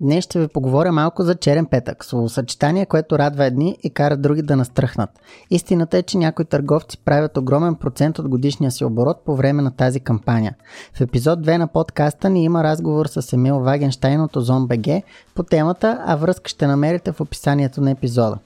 Днес ще ви поговоря малко за черен петък, словосъчетание, което радва едни и кара други да настръхнат. Истината е, че някои търговци правят огромен процент от годишния си оборот по време на тази кампания. В епизод 2 на подкаста ни има разговор с Емил Вагенштайн от Озон БГ по темата, а връзка ще намерите в описанието на епизода.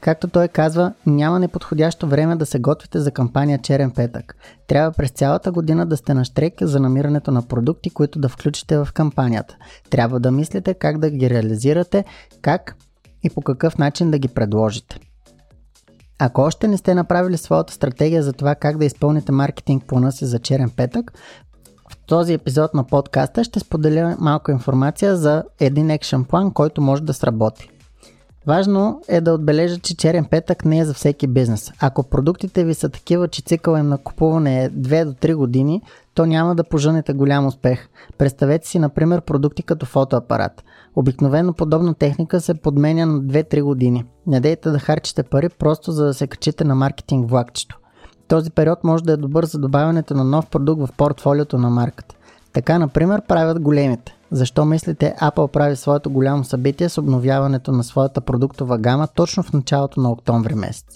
Както той казва, няма неподходящо време да се готвите за кампания Черен петък. Трябва през цялата година да сте на штрек за намирането на продукти, които да включите в кампанията. Трябва да мислите как да ги реализирате, как и по какъв начин да ги предложите. Ако още не сте направили своята стратегия за това как да изпълните маркетинг плана си за черен петък, в този епизод на подкаста ще споделя малко информация за един екшен план, който може да сработи. Важно е да отбележа, че черен петък не е за всеки бизнес. Ако продуктите ви са такива, че цикъл им на купуване е 2 до 3 години, то няма да поженете голям успех. Представете си, например, продукти като фотоапарат. Обикновено подобна техника се подменя на 2-3 години. Не дейте да харчите пари просто за да се качите на маркетинг влакчето. Този период може да е добър за добавянето на нов продукт в портфолиото на марката. Така, например, правят големите. Защо мислите Apple прави своето голямо събитие с обновяването на своята продуктова гама точно в началото на октомври месец?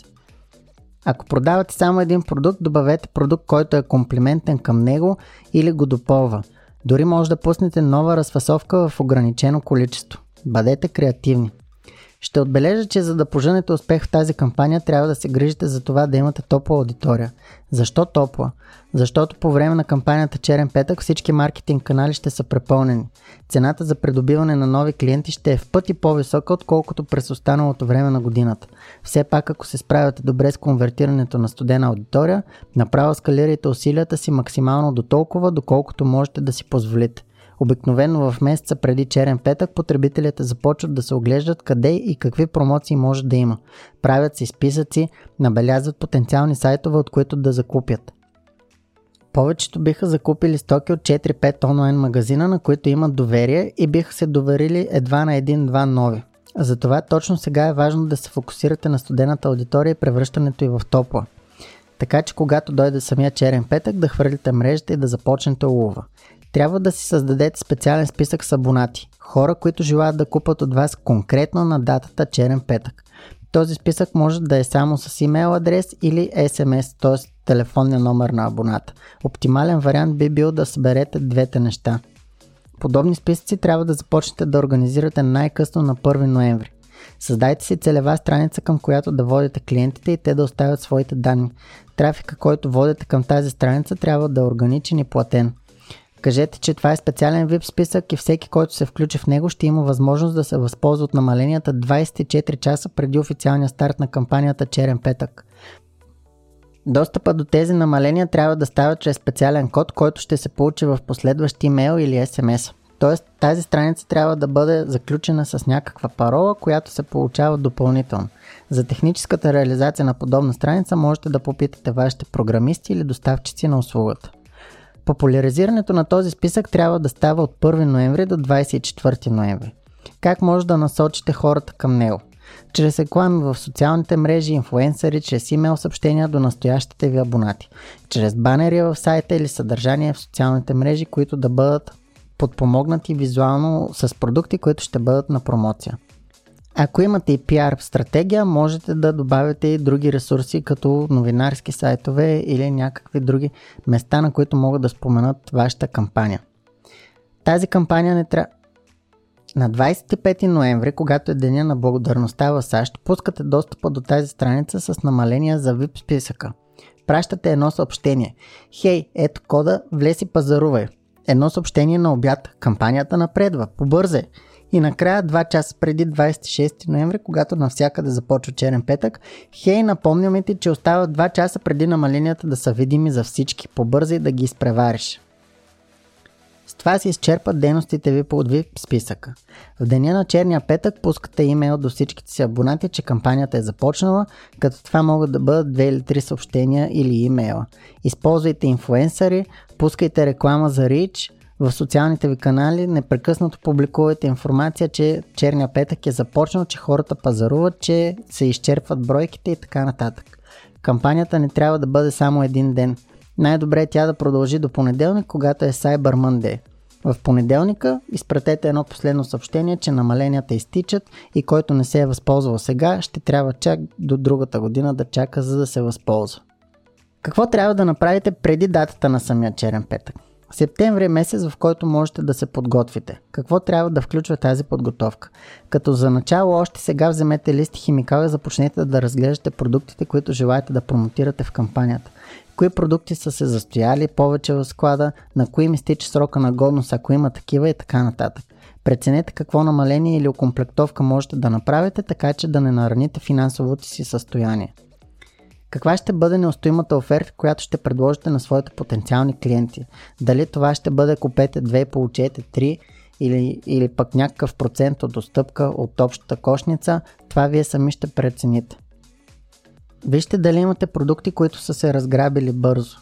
Ако продавате само един продукт, добавете продукт, който е комплиментен към него или го допълва. Дори може да пуснете нова разфасовка в ограничено количество. Бъдете креативни. Ще отбележа, че за да поженете успех в тази кампания, трябва да се грижите за това да имате топла аудитория. Защо топла? Защото по време на кампанията Черен петък всички маркетинг канали ще са препълнени. Цената за придобиване на нови клиенти ще е в пъти по-висока, отколкото през останалото време на годината. Все пак, ако се справяте добре с конвертирането на студена аудитория, направо скалирайте усилията си максимално до толкова, доколкото можете да си позволите. Обикновено в месеца преди черен петък потребителите започват да се оглеждат къде и какви промоции може да има. Правят си списъци, набелязват потенциални сайтове, от които да закупят. Повечето биха закупили стоки от 4-5 онлайн магазина, на които имат доверие и биха се доверили едва на един-два нови. Затова точно сега е важно да се фокусирате на студената аудитория и превръщането й в топла. Така че когато дойде самия черен петък да хвърлите мрежата и да започнете улова трябва да си създадете специален списък с абонати. Хора, които желаят да купат от вас конкретно на датата черен петък. Този списък може да е само с имейл адрес или SMS, т.е. телефонния номер на абоната. Оптимален вариант би бил да съберете двете неща. Подобни списъци трябва да започнете да организирате най-късно на 1 ноември. Създайте си целева страница, към която да водите клиентите и те да оставят своите данни. Трафика, който водите към тази страница, трябва да е органичен и платен. Кажете, че това е специален VIP списък и всеки, който се включи в него, ще има възможност да се възползва от намаленията 24 часа преди официалния старт на кампанията Черен петък. Достъпа до тези намаления трябва да става чрез специален код, който ще се получи в последващ имейл или СМС. Тоест тази страница трябва да бъде заключена с някаква парола, която се получава допълнително. За техническата реализация на подобна страница можете да попитате вашите програмисти или доставчици на услугата. Популяризирането на този списък трябва да става от 1 ноември до 24 ноември. Как може да насочите хората към него? Чрез реклами в социалните мрежи, инфуенсъри, чрез имейл съобщения до настоящите ви абонати, чрез банери в сайта или съдържание в социалните мрежи, които да бъдат подпомогнати визуално с продукти, които ще бъдат на промоция. Ако имате и PR стратегия, можете да добавите и други ресурси, като новинарски сайтове или някакви други места, на които могат да споменат вашата кампания. Тази кампания не трябва... На 25 ноември, когато е деня на благодарността в САЩ, пускате достъпа до тази страница с намаления за VIP списъка. Пращате едно съобщение. Хей, ето кода, влез и пазарувай. Едно съобщение на обяд. Кампанията напредва. Побързай. И накрая, 2 часа преди 26 ноември, когато навсякъде започва черен петък, хей, напомняме ти, че остават 2 часа преди намаленията да са видими за всички. Побързай да ги изпревариш. това се изчерпат дейностите ви по VIP списъка. В деня на черния петък пускате имейл до всичките си абонати, че кампанията е започнала, като това могат да бъдат две или три съобщения или имейла. Използвайте инфуенсъри, пускайте реклама за Reach, в социалните ви канали непрекъснато публикувате информация, че черния петък е започнал, че хората пазаруват, че се изчерпват бройките и така нататък. Кампанията не трябва да бъде само един ден. Най-добре е тя да продължи до понеделник, когато е Cyber Monday. В понеделника изпратете едно последно съобщение, че намаленията изтичат и който не се е възползвал сега, ще трябва чак до другата година да чака, за да се възползва. Какво трябва да направите преди датата на самия черен петък? Септември е месец, в който можете да се подготвите. Какво трябва да включва тази подготовка? Като за начало още сега вземете листи химикали и започнете да разглеждате продуктите, които желаете да промотирате в кампанията. Кои продукти са се застояли повече в склада, на кои им срока на годност, ако има такива и така нататък. Преценете какво намаление или окомплектовка можете да направите, така че да не нараните финансовото си състояние. Каква ще бъде неустоимата оферта, която ще предложите на своите потенциални клиенти? Дали това ще бъде купете 2 и получете 3 или, или пък някакъв процент от достъпка от общата кошница, това вие сами ще прецените. Вижте дали имате продукти, които са се разграбили бързо.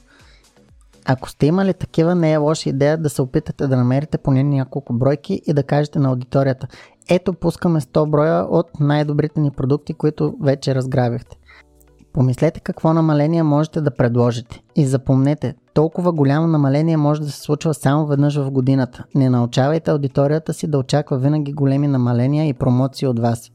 Ако сте имали такива, не е лоша идея да се опитате да намерите поне няколко бройки и да кажете на аудиторията ето пускаме 100 броя от най-добрите ни продукти, които вече разграбихте. Помислете какво намаление можете да предложите. И запомнете, толкова голямо намаление може да се случва само веднъж в годината. Не научавайте аудиторията си да очаква винаги големи намаления и промоции от вас.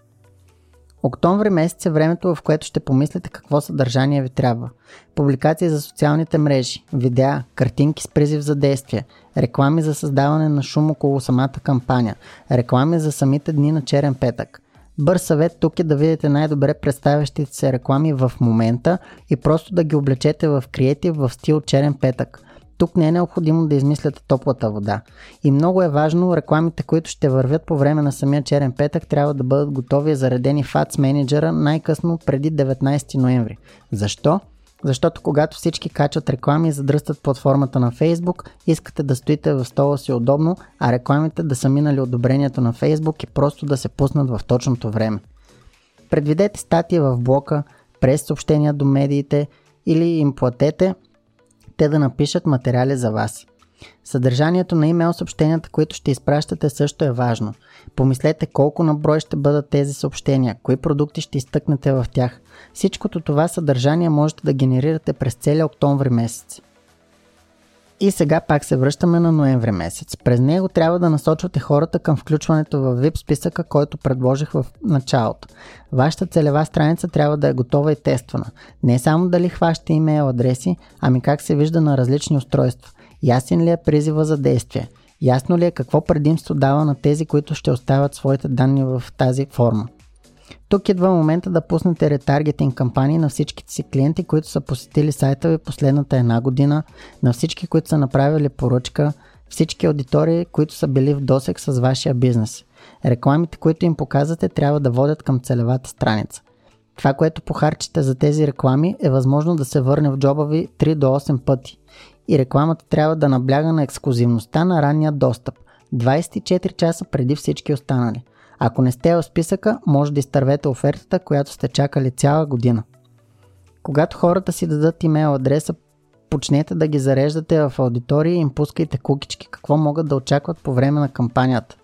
Октомври месец е времето, в което ще помислите какво съдържание ви трябва. Публикации за социалните мрежи, видеа, картинки с призив за действие, реклами за създаване на шум около самата кампания, реклами за самите дни на черен петък – Бърз съвет тук е да видите най-добре представящите се реклами в момента и просто да ги облечете в креатив в стил черен петък. Тук не е необходимо да измисляте топлата вода. И много е важно рекламите, които ще вървят по време на самия черен петък, трябва да бъдат готови и заредени в Ads менеджера най-късно преди 19 ноември. Защо? Защото когато всички качват реклами и задръстат платформата на Facebook, искате да стоите в стола си удобно, а рекламите да са минали одобрението на Facebook и просто да се пуснат в точното време. Предвидете статия в блока, през съобщения до медиите или им платете те да напишат материали за вас. Съдържанието на имейл съобщенията, които ще изпращате също е важно. Помислете колко на брой ще бъдат тези съобщения, кои продукти ще изтъкнете в тях. Всичкото това съдържание можете да генерирате през целия октомври месец. И сега пак се връщаме на ноември месец. През него трябва да насочвате хората към включването в VIP списъка, който предложих в началото. Вашата целева страница трябва да е готова и тествана. Не само дали хващате имейл адреси, ами как се вижда на различни устройства. Ясен ли е призива за действие? Ясно ли е какво предимство дава на тези, които ще оставят своите данни в тази форма? Тук идва момента да пуснете ретаргетинг кампании на всичките си клиенти, които са посетили сайта ви последната една година, на всички, които са направили поръчка, всички аудитории, които са били в досек с вашия бизнес. Рекламите, които им показвате, трябва да водят към целевата страница. Това, което похарчите за тези реклами, е възможно да се върне в джоба ви 3 до 8 пъти и рекламата трябва да набляга на ексклюзивността на ранния достъп 24 часа преди всички останали. Ако не сте в списъка, може да изтървете офертата, която сте чакали цяла година. Когато хората си дадат имейл адреса, почнете да ги зареждате в аудитории и им пускайте кукички какво могат да очакват по време на кампанията.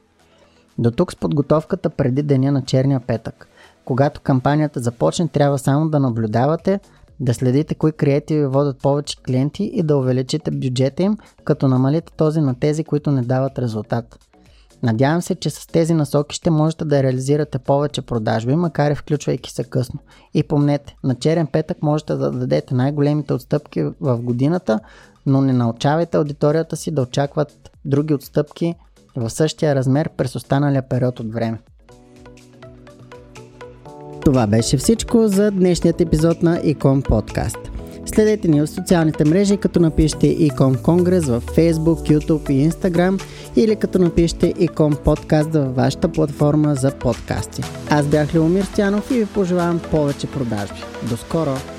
До тук с подготовката преди деня на черния петък. Когато кампанията започне, трябва само да наблюдавате – да следите кои креативи водят повече клиенти и да увеличите бюджета им, като намалите този на тези, които не дават резултат. Надявам се, че с тези насоки ще можете да реализирате повече продажби, макар и включвайки се късно. И помнете, на черен петък можете да дадете най-големите отстъпки в годината, но не научавайте аудиторията си да очакват други отстъпки в същия размер през останалия период от време. Това беше всичко за днешният епизод на Икон Подкаст. Следете ни в социалните мрежи, като напишете Икон Конгрес в Facebook, YouTube и Instagram или като напишете Икон Подкаст във вашата платформа за подкасти. Аз бях Леомир Стянов и ви пожелавам повече продажби. До скоро!